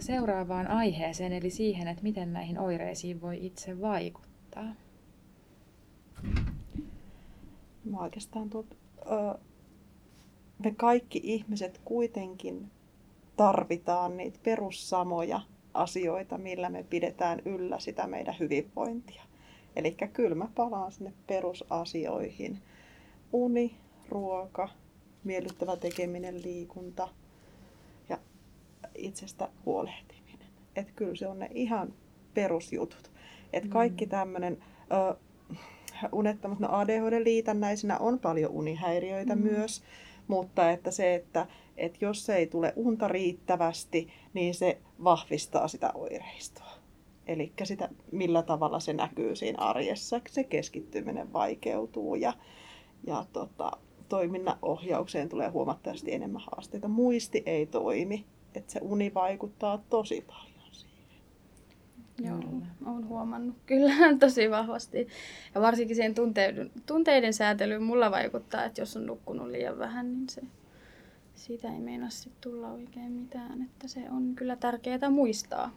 vähän seuraavaan aiheeseen, eli siihen, että miten näihin oireisiin voi itse vaikuttaa. Mä oikeastaan tuot, ö, me kaikki ihmiset kuitenkin tarvitaan niitä perussamoja asioita, millä me pidetään yllä sitä meidän hyvinvointia. Eli kyllä mä palaan sinne perusasioihin. Uni, ruoka, miellyttävä tekeminen, liikunta itsestä huolehtiminen. Että kyllä se on ne ihan perusjutut. Että mm. kaikki tämmöinen unettomuus, no ADHD-liitännäisenä on paljon unihäiriöitä mm. myös, mutta että se, että, että jos ei tule unta riittävästi, niin se vahvistaa sitä oireistoa. Eli sitä, millä tavalla se näkyy siinä arjessa. Se keskittyminen vaikeutuu ja, ja tota, toiminnan ohjaukseen tulee huomattavasti enemmän haasteita. Muisti ei toimi, että se uni vaikuttaa tosi paljon siihen. Joo, olen huomannut kyllä tosi vahvasti. Ja varsinkin siihen tunteiden, tunteiden säätelyyn mulla vaikuttaa, että jos on nukkunut liian vähän, niin se, siitä ei meinaa tulla oikein mitään. Että se on kyllä tärkeää muistaa.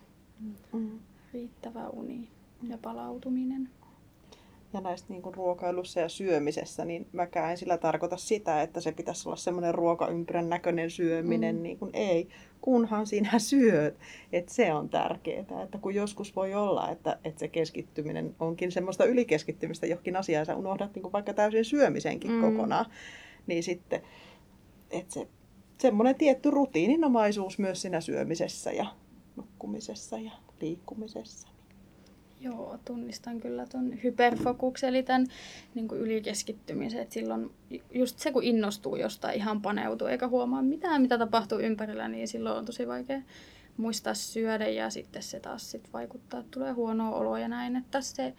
Mm. Riittävä uni ja palautuminen ja näistä niin kuin ruokailussa ja syömisessä, niin mäkään en sillä tarkoita sitä, että se pitäisi olla semmoinen ruokaympyrän näköinen syöminen, mm. niin kuin ei, kunhan sinä syöt. Että se on tärkeää, että kun joskus voi olla, että, että se keskittyminen onkin semmoista ylikeskittymistä johonkin asiaan, sä unohdat niin kuin vaikka täysin syömisenkin mm. kokonaan, niin sitten, että se semmoinen tietty rutiininomaisuus myös siinä syömisessä ja nukkumisessa ja liikkumisessa. Joo, tunnistan kyllä tuon hyperfokuksen, eli tämän niin ylikeskittymisen. Että silloin just se, kun innostuu jostain, ihan paneutuu eikä huomaa mitään, mitä tapahtuu ympärillä, niin silloin on tosi vaikea muistaa syödä ja sitten se taas sit vaikuttaa, että tulee huonoa oloa ja näin. Että se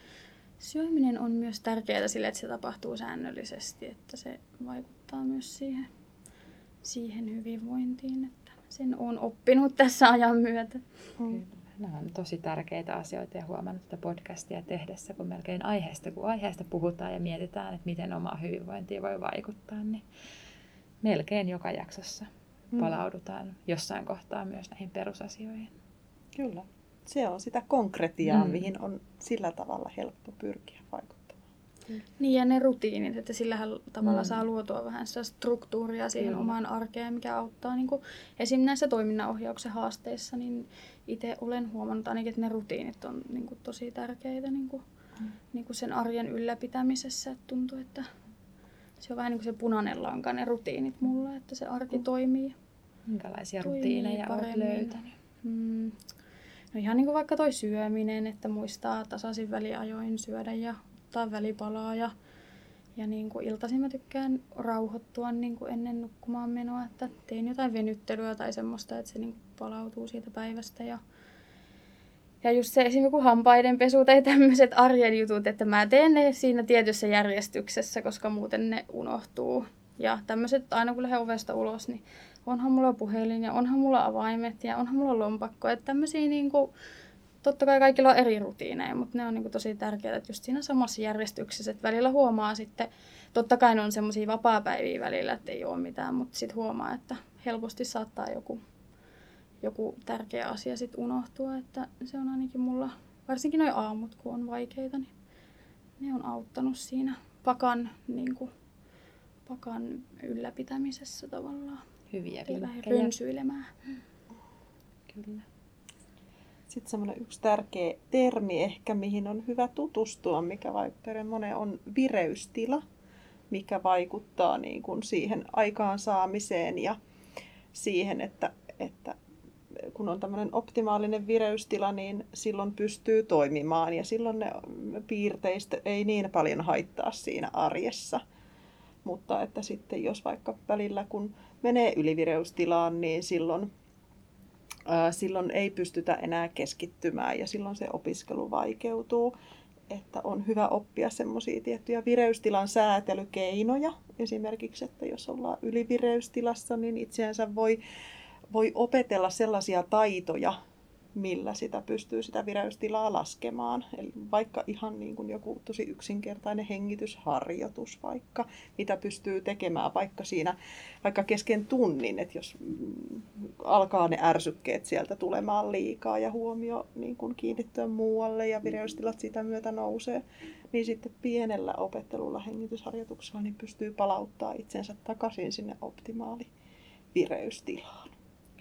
syöminen on myös tärkeää sille, että se tapahtuu säännöllisesti, että se vaikuttaa myös siihen, siihen hyvinvointiin, että sen on oppinut tässä ajan myötä. Mm nämä on tosi tärkeitä asioita ja huomannut tätä podcastia tehdessä, kun melkein aiheesta, kun aiheesta puhutaan ja mietitään, että miten oma hyvinvointi voi vaikuttaa, niin melkein joka jaksossa mm. palaudutaan jossain kohtaa myös näihin perusasioihin. Kyllä. Se on sitä konkretiaa, mm. mihin on sillä tavalla helppo pyrkiä vaikuttamaan. Mm. Niin ja ne rutiinit, että sillähän tavalla mm. saa luotua vähän sitä struktuuria siihen mm. omaan arkeen, mikä auttaa niin kuin, esim. näissä toiminnanohjauksen haasteissa, niin itse olen huomannut ainakin, että ne rutiinit on niin kuin, tosi tärkeitä niin kuin, mm. niin kuin sen arjen ylläpitämisessä. Että tuntuu, että se on vähän niin kuin se punainen lanka, ne rutiinit mulla, että se arki mm. toimii. Minkälaisia toimii rutiineja olet löytänyt? Mm. No ihan niin kuin vaikka toi syöminen, että muistaa tasaisin väliajoin syödä ja ottaa välipalaa ja, ja niin kuin iltaisin mä tykkään rauhoittua niin kuin ennen nukkumaan menoa, että teen jotain venyttelyä tai semmoista, että se niin palautuu siitä päivästä ja ja just se esimerkiksi joku hampaiden pesu tai tämmöiset arjen jutut, että mä teen ne siinä tietyssä järjestyksessä, koska muuten ne unohtuu. Ja tämmöiset, aina kun lähden ovesta ulos, niin onhan mulla puhelin ja onhan mulla avaimet ja onhan mulla lompakko. Että tämmöisiä niin kuin, totta kai kaikilla on eri rutiineja, mutta ne on niin tosi tärkeää, että just siinä samassa järjestyksessä, että välillä huomaa sitten, totta kai ne on semmoisia vapaa-päiviä välillä, että ei ole mitään, mutta sitten huomaa, että helposti saattaa joku, joku tärkeä asia sitten unohtua, että se on ainakin mulla, varsinkin noin aamut, kun on vaikeita, niin ne on auttanut siinä pakan, niin kuin, pakan ylläpitämisessä tavallaan. Hyviä vinkkejä. Kyllä. Sitten semmoinen yksi tärkeä termi ehkä, mihin on hyvä tutustua, mikä vaikuttaa monen on vireystila, mikä vaikuttaa niin kuin siihen aikaansaamiseen ja siihen, että, että kun on tämmöinen optimaalinen vireystila, niin silloin pystyy toimimaan ja silloin ne piirteistä ei niin paljon haittaa siinä arjessa. Mutta että sitten jos vaikka välillä kun menee ylivireystilaan, niin silloin silloin ei pystytä enää keskittymään ja silloin se opiskelu vaikeutuu. Että on hyvä oppia semmoisia tiettyjä vireystilan säätelykeinoja. Esimerkiksi, että jos ollaan ylivireystilassa, niin itseänsä voi, voi opetella sellaisia taitoja, millä sitä pystyy sitä vireystilaa laskemaan. Eli vaikka ihan niin kuin joku tosi yksinkertainen hengitysharjoitus vaikka, mitä pystyy tekemään vaikka siinä, vaikka kesken tunnin, että jos mm, alkaa ne ärsykkeet sieltä tulemaan liikaa ja huomio niin kuin kiinnittyä muualle ja vireystilat sitä myötä nousee, niin sitten pienellä opettelulla hengitysharjoituksella niin pystyy palauttaa itsensä takaisin sinne optimaali vireystilaan.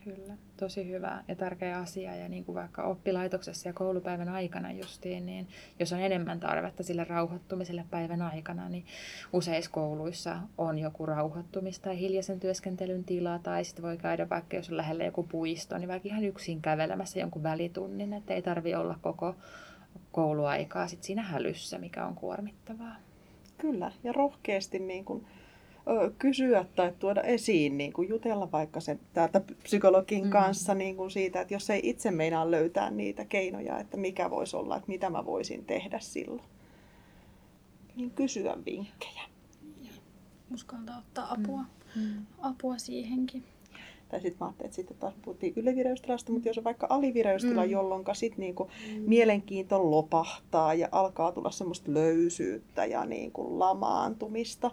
Kyllä, tosi hyvä ja tärkeä asia. Ja niin kuin vaikka oppilaitoksessa ja koulupäivän aikana justiin, niin jos on enemmän tarvetta sille rauhoittumiselle päivän aikana, niin useissa kouluissa on joku rauhoittumis- tai hiljaisen työskentelyn tila, tai sitten voi käydä vaikka, jos on lähellä joku puisto, niin vaikka ihan yksin kävelemässä jonkun välitunnin, että ei tarvi olla koko kouluaikaa sit siinä hälyssä, mikä on kuormittavaa. Kyllä, ja rohkeasti niin kuin kysyä tai tuoda esiin, niin kuin jutella vaikka sen täältä psykologin mm. kanssa niin kuin siitä, että jos ei itse meinaa löytää niitä keinoja, että mikä voisi olla, että mitä mä voisin tehdä silloin, niin kysyä vinkkejä. Uskaltaa ottaa apua, mm. mm. apua siihenkin. Tai sitten mä ajattelin, että sitten taas puhuttiin ylivireystilasta, mutta jos on vaikka alivireystila, mm. jolloin sitten niinku mm. mielenkiinto lopahtaa ja alkaa tulla semmoista löysyyttä ja niinku lamaantumista,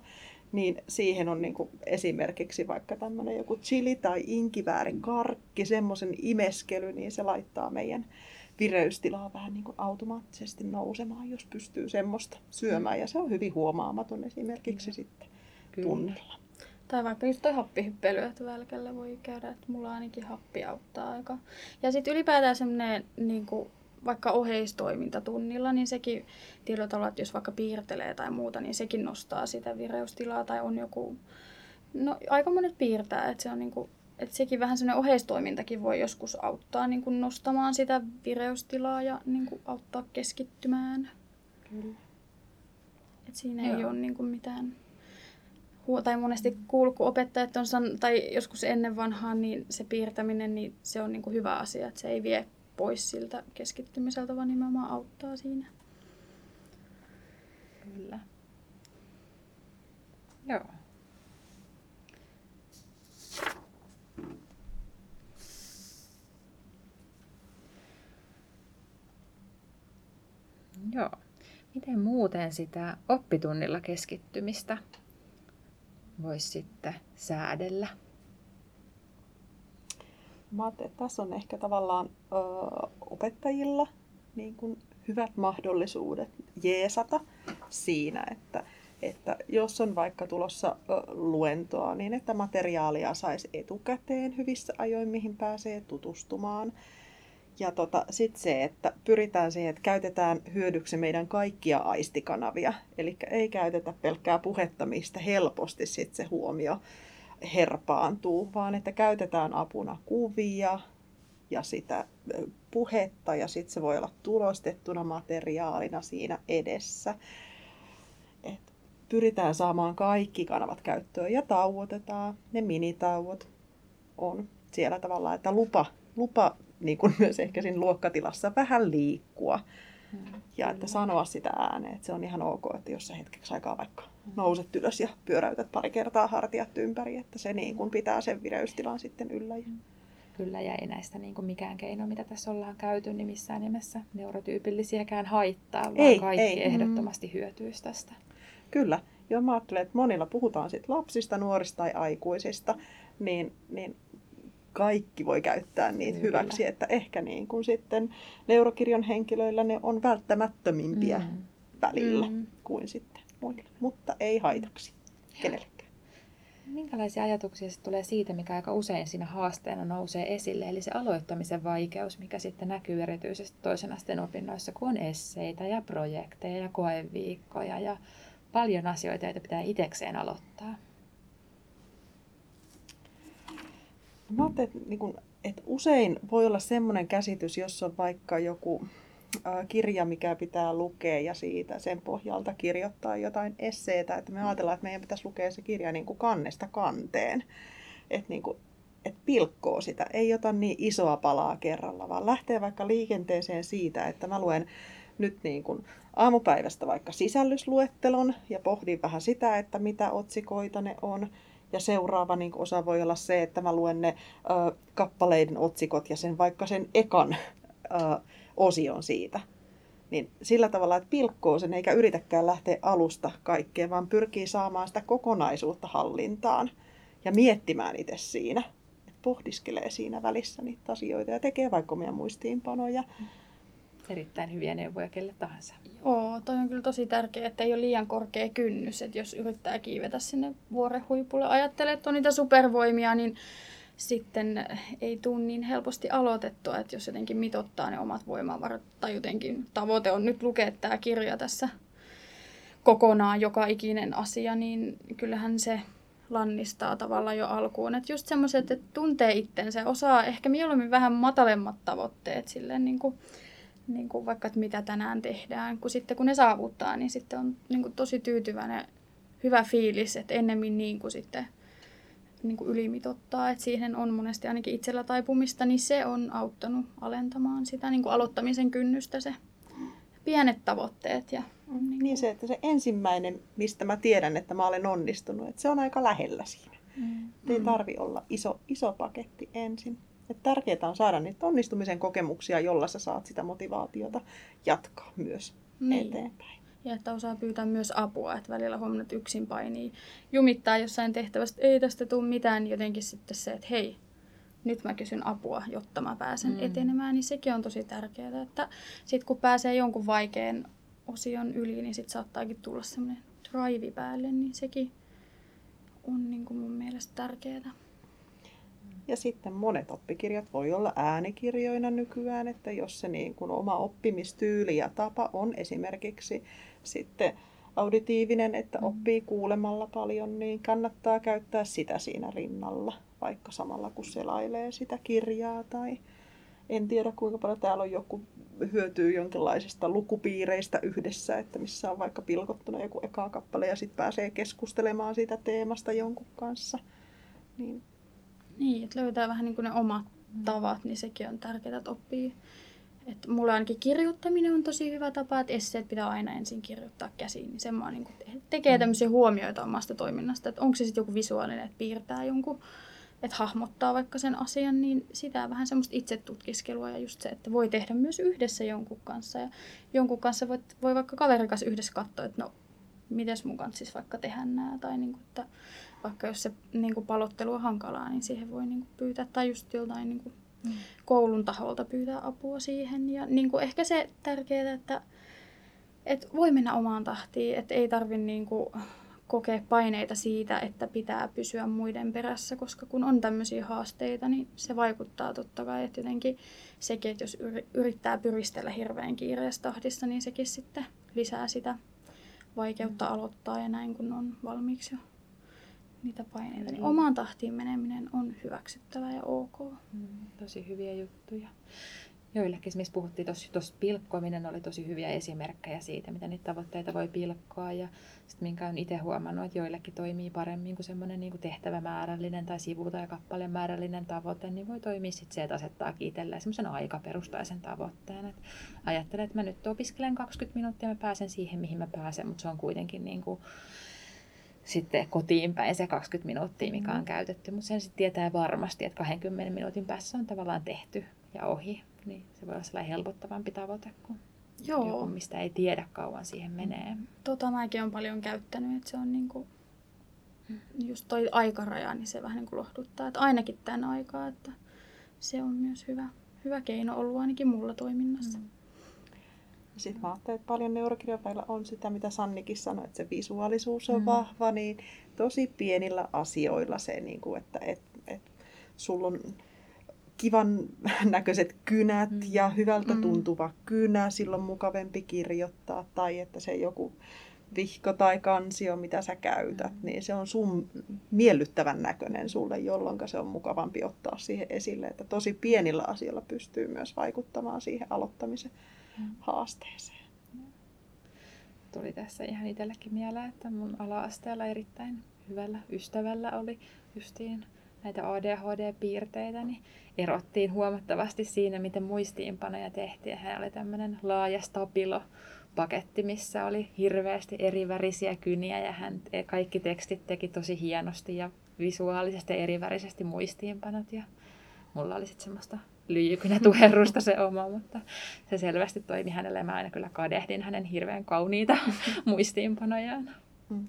niin siihen on niin kuin esimerkiksi vaikka tämmöinen joku chili tai inkiväärin karkki, semmoisen imeskely, niin se laittaa meidän vireystilaa vähän niin kuin automaattisesti nousemaan, jos pystyy semmoista syömään. Ja se on hyvin huomaamaton esimerkiksi mm. sitten Kyllä. tunnella. Tai vaikka just toi happihyppely, että välkällä voi käydä, että mulla ainakin happi auttaa aika. Ja sitten ylipäätään semmoinen niin kuin vaikka oheistoiminta tunnilla, niin sekin tietyllä tavalla, että jos vaikka piirtelee tai muuta, niin sekin nostaa sitä vireystilaa tai on joku, no aika monet piirtää, että se on niin kuin, että sekin vähän semmoinen oheistoimintakin voi joskus auttaa niin kuin nostamaan sitä vireystilaa ja niin kuin auttaa keskittymään. Kyllä. Et siinä Joo. ei ole niin kuin mitään tai monesti kuullut, kun opettajat on san, tai joskus ennen vanhaan, niin se piirtäminen, niin se on niin kuin hyvä asia, että se ei vie pois siltä keskittymiseltä, vaan nimenomaan auttaa siinä. Kyllä. Joo. Joo. Miten muuten sitä oppitunnilla keskittymistä voisi sitten säädellä? Mä että tässä on ehkä tavallaan ö, opettajilla niin kuin hyvät mahdollisuudet jeesata siinä, että, että jos on vaikka tulossa ö, luentoa, niin että materiaalia saisi etukäteen hyvissä ajoin, mihin pääsee tutustumaan. Ja tota, sitten se, että pyritään siihen, että käytetään hyödyksi meidän kaikkia aistikanavia. Eli ei käytetä pelkkää puhetta, mistä helposti sit se huomio herpaantuu, vaan että käytetään apuna kuvia ja sitä puhetta ja sitten se voi olla tulostettuna materiaalina siinä edessä. Et pyritään saamaan kaikki kanavat käyttöön ja tauotetaan. Ne minitauot on siellä tavalla, että lupa, lupa niin kuin myös ehkä siinä luokkatilassa vähän liikkua. Ja että sanoa sitä ääneen, että se on ihan ok, että jos sä hetkeksi aikaa vaikka nouset ylös ja pyöräytät pari kertaa hartiat ympäri, että se niin kuin pitää sen vireystilan sitten yllä. Kyllä, ja ei näistä niin kuin mikään keino, mitä tässä ollaan käyty, niin missään nimessä neurotyypillisiäkään haittaa, vaan ei, kaikki ei. ehdottomasti mm. hyötyisi tästä. Kyllä, ja mä ajattelen, että monilla puhutaan sit lapsista, nuorista tai aikuisista, niin, niin kaikki voi käyttää niitä Kyllä. hyväksi, että ehkä niin kuin sitten neurokirjon henkilöillä ne on välttämättömimpiä mm. välillä mm. kuin sitten muille, mutta ei haitaksi kenellekään. Minkälaisia ajatuksia sitten tulee siitä, mikä aika usein siinä haasteena nousee esille, eli se aloittamisen vaikeus, mikä sitten näkyy erityisesti toisen asteen opinnoissa, kun on esseitä ja projekteja ja koeviikkoja ja paljon asioita, joita pitää itsekseen aloittaa. Mä että, niin kun, että usein voi olla semmoinen käsitys, jos on vaikka joku kirja, mikä pitää lukea ja siitä sen pohjalta kirjoittaa jotain esseitä. Että me ajatellaan, että meidän pitäisi lukea se kirja niin kuin kannesta kanteen. Että niin kuin, et pilkkoo sitä, ei ota niin isoa palaa kerralla, vaan lähtee vaikka liikenteeseen siitä, että mä luen nyt niin kuin aamupäivästä vaikka sisällysluettelon ja pohdin vähän sitä, että mitä otsikoita ne on. Ja seuraava niin osa voi olla se, että mä luen ne ö, kappaleiden otsikot ja sen vaikka sen ekan ö, osion siitä. Niin sillä tavalla, että pilkkoo sen eikä yritäkään lähteä alusta kaikkeen, vaan pyrkii saamaan sitä kokonaisuutta hallintaan ja miettimään itse siinä. Et pohdiskelee siinä välissä niitä asioita ja tekee vaikka omia muistiinpanoja. Erittäin hyviä neuvoja kelle tahansa. Joo, toi on kyllä tosi tärkeää, että ei ole liian korkea kynnys, että jos yrittää kiivetä sinne vuoren huipulle, ajattelee, että on niitä supervoimia, niin sitten ei tule niin helposti aloitettua, että jos jotenkin mitottaa ne omat voimavarat tai jotenkin tavoite on nyt lukea tämä kirja tässä kokonaan joka ikinen asia, niin kyllähän se lannistaa tavallaan jo alkuun. Että just semmoiset, että tuntee itsensä, osaa ehkä mieluummin vähän matalemmat tavoitteet silleen niin kuin, niin kuin vaikka, että mitä tänään tehdään, kun sitten kun ne saavuttaa, niin sitten on niin kuin tosi tyytyväinen, hyvä fiilis, että ennemmin niin kuin sitten niin kuin ylimitottaa, että siihen on monesti ainakin itsellä taipumista, niin se on auttanut alentamaan sitä niin kuin aloittamisen kynnystä se pienet tavoitteet. Ja, niin, niin se, että se ensimmäinen, mistä mä tiedän, että mä olen onnistunut, että se on aika lähellä siinä. Mm. Ei mm. tarvi olla iso, iso paketti ensin. Et tärkeää on saada niitä onnistumisen kokemuksia, jolla sä saat sitä motivaatiota jatkaa myös niin. eteenpäin. Ja että osaa pyytää myös apua, että välillä huomannut, että yksin painii jumittaa jossain tehtävästä, ei tästä tule mitään, niin jotenkin sitten se, että hei, nyt mä kysyn apua, jotta mä pääsen mm. etenemään, niin sekin on tosi tärkeää, että sitten kun pääsee jonkun vaikean osion yli, niin sitten saattaakin tulla semmoinen drive päälle, niin sekin on niin kuin mun mielestä tärkeää. Ja sitten monet oppikirjat voi olla äänikirjoina nykyään, että jos se niin kuin oma oppimistyyli ja tapa on esimerkiksi sitten auditiivinen, että mm. oppii kuulemalla paljon, niin kannattaa käyttää sitä siinä rinnalla, vaikka samalla kun selailee sitä kirjaa tai en tiedä kuinka paljon täällä on joku hyötyy jonkinlaisista lukupiireistä yhdessä, että missä on vaikka pilkottuna joku eka kappale ja sitten pääsee keskustelemaan siitä teemasta jonkun kanssa. Niin niin, että löytää vähän niin kuin ne omat tavat, niin sekin on tärkeää, että oppii. Että mulla ainakin kirjoittaminen on tosi hyvä tapa, että esseet pitää aina ensin kirjoittaa käsiin. Niin sen niin kuin tekee mm. tämmöisiä huomioita omasta toiminnasta, että onko se sitten joku visuaalinen, että piirtää jonkun, että hahmottaa vaikka sen asian, niin sitä vähän semmoista itsetutkiskelua ja just se, että voi tehdä myös yhdessä jonkun kanssa. Ja jonkun kanssa voi, voi vaikka kaverin kanssa yhdessä katsoa, että no, miten mun kanssa siis vaikka tehdä nämä, tai niin kuin, että vaikka jos se niin kuin palottelu on hankalaa, niin siihen voi niin kuin pyytää, tai just joltain niin kuin mm. koulun taholta pyytää apua siihen. Ja niin kuin ehkä se tärkeää, että, että voi mennä omaan tahtiin, että ei tarvitse niin kuin kokea paineita siitä, että pitää pysyä muiden perässä, koska kun on tämmöisiä haasteita, niin se vaikuttaa totta kai, että jotenkin sekin, että jos yrittää pyristellä hirveän kiireessä tahdissa, niin sekin sitten lisää sitä vaikeutta mm. aloittaa ja näin, kun on valmiiksi jo niitä paineita, niin omaan tahtiin meneminen on hyväksyttävä ja ok. Mm, tosi hyviä juttuja. Joillekin esimerkiksi puhuttiin tuossa pilkkoaminen oli tosi hyviä esimerkkejä siitä, miten niitä tavoitteita voi pilkkoa. Ja sitten minkä olen itse huomannut, että joillekin toimii paremmin kuin semmoinen niin tehtävämäärällinen tai sivu- tai kappaleen määrällinen tavoite, niin voi toimia sitten se, että asettaa itselleen semmoisen aikaperustaisen tavoitteen. Että ajattelen, että mä nyt opiskelen 20 minuuttia ja mä pääsen siihen, mihin mä pääsen, mutta se on kuitenkin niin kuin sitten kotiin päin se 20 minuuttia, mikä on mm. käytetty. Mutta sen sitten tietää varmasti, että 20 minuutin päässä on tavallaan tehty ja ohi. Niin se voi olla sellainen helpottavampi tavoite kuin Joo. joku, mistä ei tiedä kauan siihen menee. Tota mäkin olen paljon käyttänyt, että se on niinku, just toi aikaraja, niin se vähän niin kuin lohduttaa, että ainakin tämän aikaa, että se on myös hyvä, hyvä keino ollut ainakin mulla toiminnassa. Mm. Sitten mä ajattelen, että paljon neurokirjapäillä on sitä, mitä Sannikin sanoi, että se visuaalisuus on mm. vahva, niin tosi pienillä asioilla se, niin kuin, että et, et, sulla on kivan näköiset kynät mm. ja hyvältä mm. tuntuva kynä, silloin mukavempi kirjoittaa, tai että se joku vihko tai kansio, mitä sä käytät, mm. niin se on sun miellyttävän näköinen sulle, jolloin se on mukavampi ottaa siihen esille. Että tosi pienillä asioilla pystyy myös vaikuttamaan siihen aloittamisen haasteeseen. Tuli tässä ihan itsellekin mieleen, että mun ala-asteella erittäin hyvällä ystävällä oli justiin näitä ADHD-piirteitä, niin erottiin huomattavasti siinä, miten muistiinpanoja tehtiin. Hän oli tämmöinen laaja stabilo paketti, missä oli hirveästi erivärisiä kyniä ja hän kaikki tekstit teki tosi hienosti ja visuaalisesti erivärisesti muistiinpanot. Ja mulla oli sitten semmoista lyijykynä tuherrusta se oma, mutta se selvästi toimi hänelle. Mä aina kyllä kadehdin hänen hirveän kauniita muistiinpanojaan. Mm.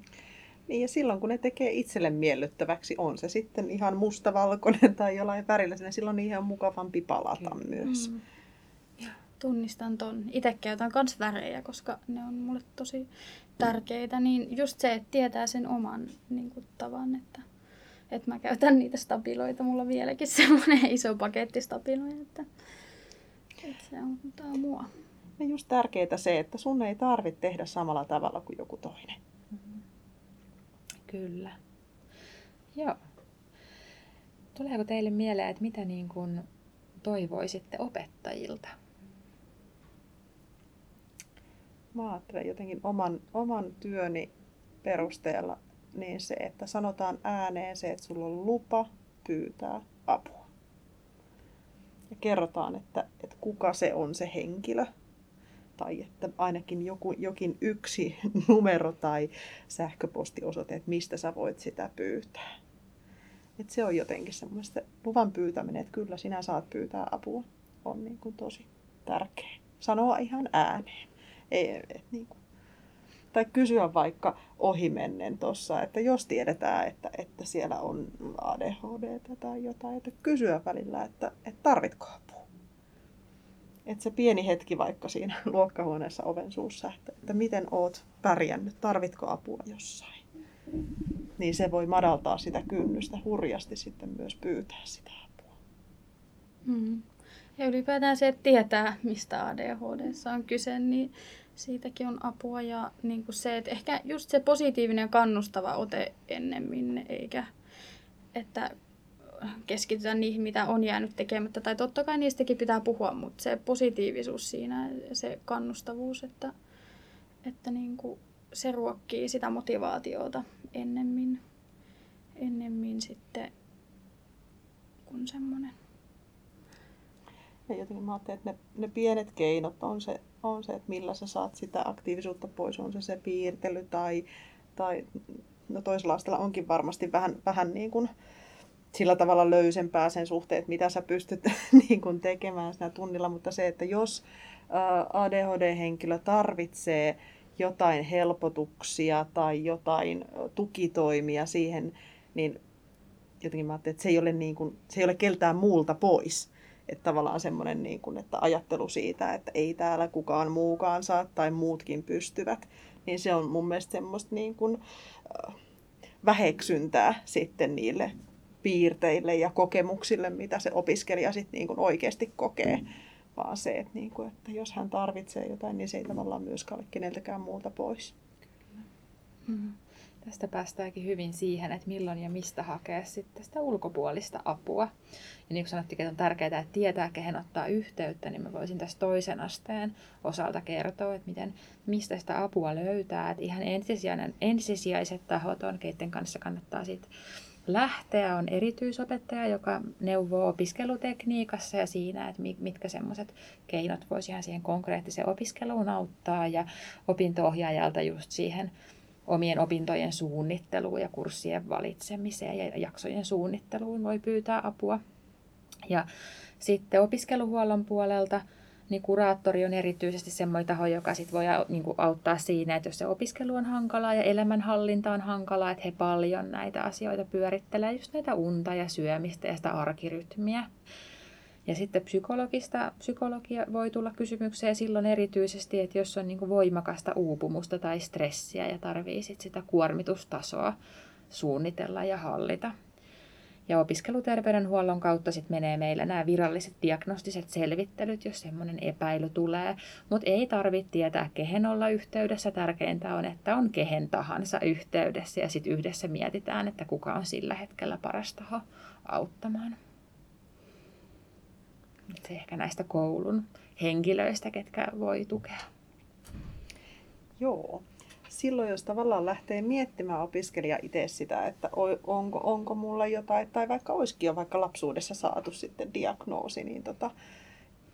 Niin ja silloin kun ne tekee itselle miellyttäväksi, on se sitten ihan mustavalkoinen tai jollain värillä, niin silloin on ihan mukavampi palata Kyllä. myös. Mm. Tunnistan ton. Itse käytän myös värejä, koska ne on mulle tosi tärkeitä. Niin just se, että tietää sen oman niin kuin, tavan, että, että mä käytän niitä stabiloita. Mulla on vieläkin semmoinen iso paketti stabiloja, että, että se on, mua. Ja just tärkeää se, että sun ei tarvitse tehdä samalla tavalla kuin joku toinen. Kyllä. Joo. Tuleeko teille mieleen, että mitä niin kuin toivoisitte opettajilta? Mä ajattelen jotenkin oman, oman työni perusteella niin se, että sanotaan ääneen se, että sulla on lupa pyytää apua. Ja kerrotaan, että, että kuka se on se henkilö, tai että ainakin joku, jokin yksi numero tai sähköpostiosoite, että mistä sä voit sitä pyytää. Et se on jotenkin semmoista luvan pyytäminen, että kyllä sinä saat pyytää apua, on niin kuin tosi tärkeä. Sanoa ihan ääneen. Ei, et niin kuin, tai kysyä vaikka ohimennen tuossa, että jos tiedetään, että, että siellä on ADHD tai jotain, että kysyä välillä, että, että tarvitko apua että se pieni hetki vaikka siinä luokkahuoneessa oven suussa, että, että miten oot pärjännyt, tarvitko apua jossain. Niin se voi madaltaa sitä kynnystä hurjasti sitten myös pyytää sitä apua. Mm. Ja ylipäätään se, että tietää, mistä ADHD on kyse, niin siitäkin on apua. Ja niin kuin se, että ehkä just se positiivinen ja kannustava ote ennemmin, eikä että keskitytä niihin, mitä on jäänyt tekemättä. Tai totta kai niistäkin pitää puhua, mutta se positiivisuus siinä se kannustavuus, että, että niin kuin se ruokkii sitä motivaatiota ennemmin, ennemmin sitten kuin semmoinen. Ja jotenkin mä ajattelin, että ne, ne pienet keinot on se, on se, että millä sä saat sitä aktiivisuutta pois. On se se piirtely tai, tai no toisella asteella onkin varmasti vähän, vähän niin kuin, sillä tavalla löysempää sen suhteen, että mitä sä pystyt niin kuin tekemään siinä tunnilla, mutta se, että jos ADHD-henkilö tarvitsee jotain helpotuksia tai jotain tukitoimia siihen, niin jotenkin mä että se ei ole, niin kuin, se ei ole keltään muulta pois. Että tavallaan semmoinen niin kuin, että ajattelu siitä, että ei täällä kukaan muukaan saa tai muutkin pystyvät, niin se on mun mielestä semmoista niin kuin, väheksyntää sitten niille piirteille ja kokemuksille, mitä se opiskelija sitten niin oikeasti kokee. Vaan se, että, niin kuin, että jos hän tarvitsee jotain, niin se ei tavallaan myöskään ole keneltäkään muulta pois. Kyllä. Mm-hmm. Tästä päästäänkin hyvin siihen, että milloin ja mistä hakea sitten sitä ulkopuolista apua. Ja niin kuin sanottiin, että on tärkeää, että tietää, kehen ottaa yhteyttä, niin mä voisin tässä toisen asteen osalta kertoa, että miten, mistä sitä apua löytää. Että ihan ensisijaiset tahot on, keiden kanssa kannattaa sitten lähteä on erityisopettaja, joka neuvoo opiskelutekniikassa ja siinä, että mitkä semmoiset keinot voisivat siihen konkreettiseen opiskeluun auttaa ja opinto-ohjaajalta just siihen omien opintojen suunnitteluun ja kurssien valitsemiseen ja jaksojen suunnitteluun voi pyytää apua. Ja sitten opiskeluhuollon puolelta – niin kuraattori on erityisesti semmoinen taho, joka sit voi niin kuin auttaa siinä, että jos se opiskelu on hankalaa ja elämänhallinta on hankalaa, että he paljon näitä asioita pyörittelee, just näitä unta ja syömistä ja sitä arkirytmiä. Ja sitten psykologista, psykologia voi tulla kysymykseen silloin erityisesti, että jos on niin kuin voimakasta uupumusta tai stressiä ja tarvii sit sitä kuormitustasoa suunnitella ja hallita. Ja opiskeluterveydenhuollon kautta sitten menee meillä nämä viralliset diagnostiset selvittelyt, jos semmoinen epäily tulee. Mutta ei tarvitse tietää, kehen olla yhteydessä. Tärkeintä on, että on kehen tahansa yhteydessä ja sitten yhdessä mietitään, että kuka on sillä hetkellä paras taho auttamaan. Se ehkä näistä koulun henkilöistä, ketkä voi tukea. Joo silloin, jos tavallaan lähtee miettimään opiskelija itse sitä, että onko, onko mulla jotain, tai vaikka olisikin jo vaikka lapsuudessa saatu sitten diagnoosi, niin tota,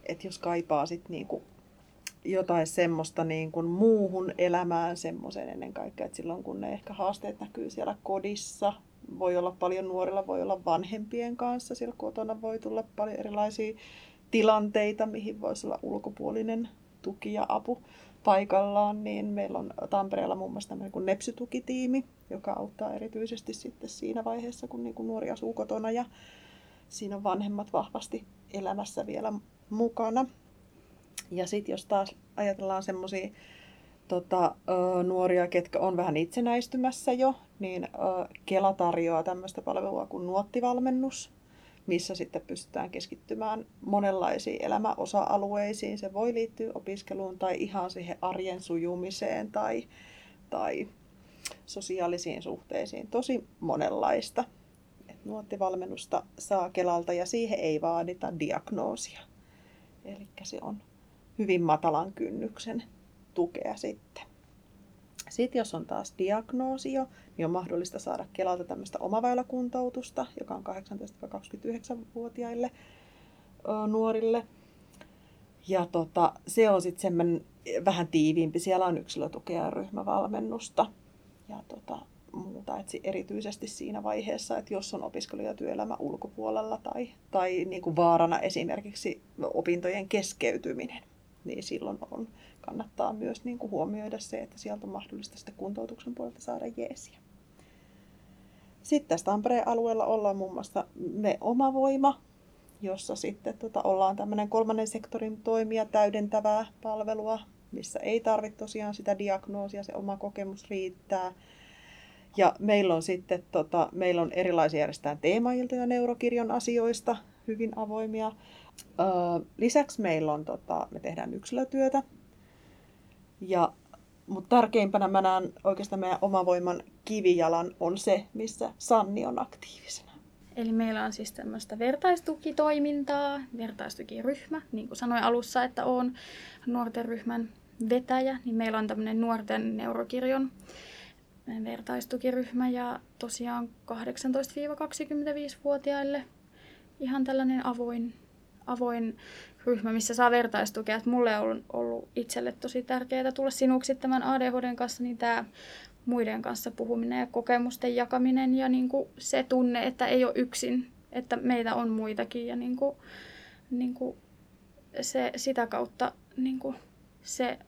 että jos kaipaa sitten niinku jotain semmoista niin muuhun elämään semmoisen ennen kaikkea, että silloin kun ne ehkä haasteet näkyy siellä kodissa, voi olla paljon nuorilla, voi olla vanhempien kanssa, siellä kotona voi tulla paljon erilaisia tilanteita, mihin voisi olla ulkopuolinen tuki ja apu paikallaan, niin meillä on Tampereella muun muassa tämmöinen kuin nepsytukitiimi, joka auttaa erityisesti sitten siinä vaiheessa, kun niin kuin nuori asuu kotona ja siinä on vanhemmat vahvasti elämässä vielä mukana. Ja sitten jos taas ajatellaan semmoisia tota, nuoria, ketkä on vähän itsenäistymässä jo, niin Kela tarjoaa tämmöistä palvelua kuin nuottivalmennus, missä sitten pystytään keskittymään monenlaisiin elämäosa-alueisiin. Se voi liittyä opiskeluun tai ihan siihen arjen sujumiseen tai, tai sosiaalisiin suhteisiin. Tosi monenlaista. Et nuottivalmennusta saa Kelalta ja siihen ei vaadita diagnoosia. Eli se on hyvin matalan kynnyksen tukea sitten. Sitten jos on taas diagnoosi jo, niin on mahdollista saada Kelalta tämmöistä omaväyläkuntoutusta, joka on 18-29-vuotiaille nuorille. Ja tota, se on sitten vähän tiiviimpi. Siellä on yksilötukea ja ryhmävalmennusta ja tota, muuta. Et erityisesti siinä vaiheessa, että jos on opiskelu- ja työelämä ulkopuolella tai, tai niin kuin vaarana esimerkiksi opintojen keskeytyminen, niin silloin on kannattaa myös niin kuin huomioida se, että sieltä on mahdollista sitten kuntoutuksen puolelta saada jeesiä. Sitten tässä Tampereen alueella ollaan muun muassa Me Oma Voima, jossa sitten tota, ollaan tämmöinen kolmannen sektorin toimija täydentävää palvelua, missä ei tarvitse tosiaan sitä diagnoosia, se oma kokemus riittää. Ja meillä on sitten tota, meillä on erilaisia järjestetään teemailtoja neurokirjon asioista, hyvin avoimia. Lisäksi meillä on, tota, me tehdään yksilötyötä, ja, mutta tärkeimpänä mä näen oikeastaan meidän omavoiman kivijalan on se, missä Sanni on aktiivisena. Eli meillä on siis tämmöistä vertaistukitoimintaa, vertaistukiryhmä, niin kuin sanoin alussa, että on nuorten ryhmän vetäjä, niin meillä on tämmöinen nuorten neurokirjon vertaistukiryhmä ja tosiaan 18-25-vuotiaille ihan tällainen avoin, avoin ryhmä, missä saa vertaistukea. Että mulle on ollut itselle tosi tärkeää tulla sinuksi tämän ADHDn kanssa, niin tämä muiden kanssa puhuminen ja kokemusten jakaminen ja niin kuin se tunne, että ei ole yksin, että meitä on muitakin ja niin kuin, niin kuin se, sitä kautta niin kuin se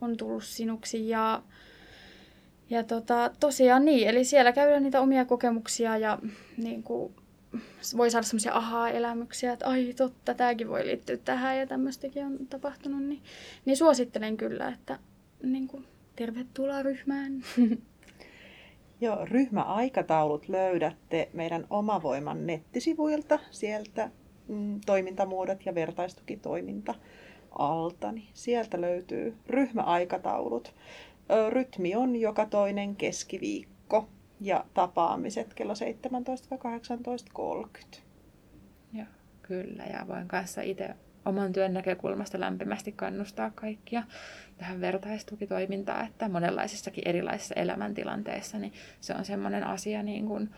on tullut sinuksi ja, ja tota, tosiaan niin, eli siellä käydään niitä omia kokemuksia ja niin kuin, voi saada semmoisia ahaa-elämyksiä, että ai totta, tämäkin voi liittyä tähän ja tämmöistäkin on tapahtunut, niin, niin suosittelen kyllä, että niin kuin, tervetuloa ryhmään. Joo, ryhmäaikataulut löydätte meidän Omavoiman nettisivuilta, sieltä mm, toimintamuodot ja vertaistukitoiminta alta. Niin sieltä löytyy ryhmäaikataulut. Rytmi on joka toinen keskiviikko ja tapaamiset kello 17-18.30. Joo, kyllä. Ja voin kanssa itse oman työn näkökulmasta lämpimästi kannustaa kaikkia tähän vertaistukitoimintaan, että monenlaisissakin erilaisissa elämäntilanteissa niin se on semmoinen asia, niin kuin,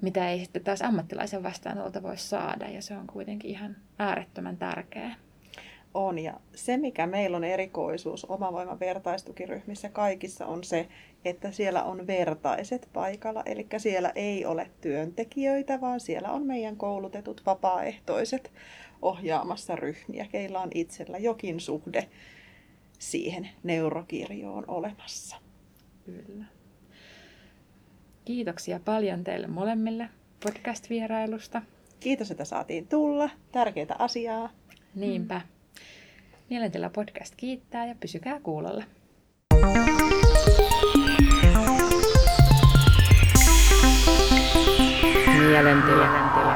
mitä ei sitten taas ammattilaisen vastaanolta voi saada, ja se on kuitenkin ihan äärettömän tärkeää on. Ja se, mikä meillä on erikoisuus omavoiman vertaistukiryhmissä kaikissa, on se, että siellä on vertaiset paikalla. Eli siellä ei ole työntekijöitä, vaan siellä on meidän koulutetut vapaaehtoiset ohjaamassa ryhmiä, keillä on itsellä jokin suhde siihen neurokirjoon olemassa. Kyllä. Kiitoksia paljon teille molemmille podcast-vierailusta. Kiitos, että saatiin tulla. Tärkeää asiaa. Niinpä. Mm. Mielentila podcast kiittää ja pysykää kuulolla. Mielentila.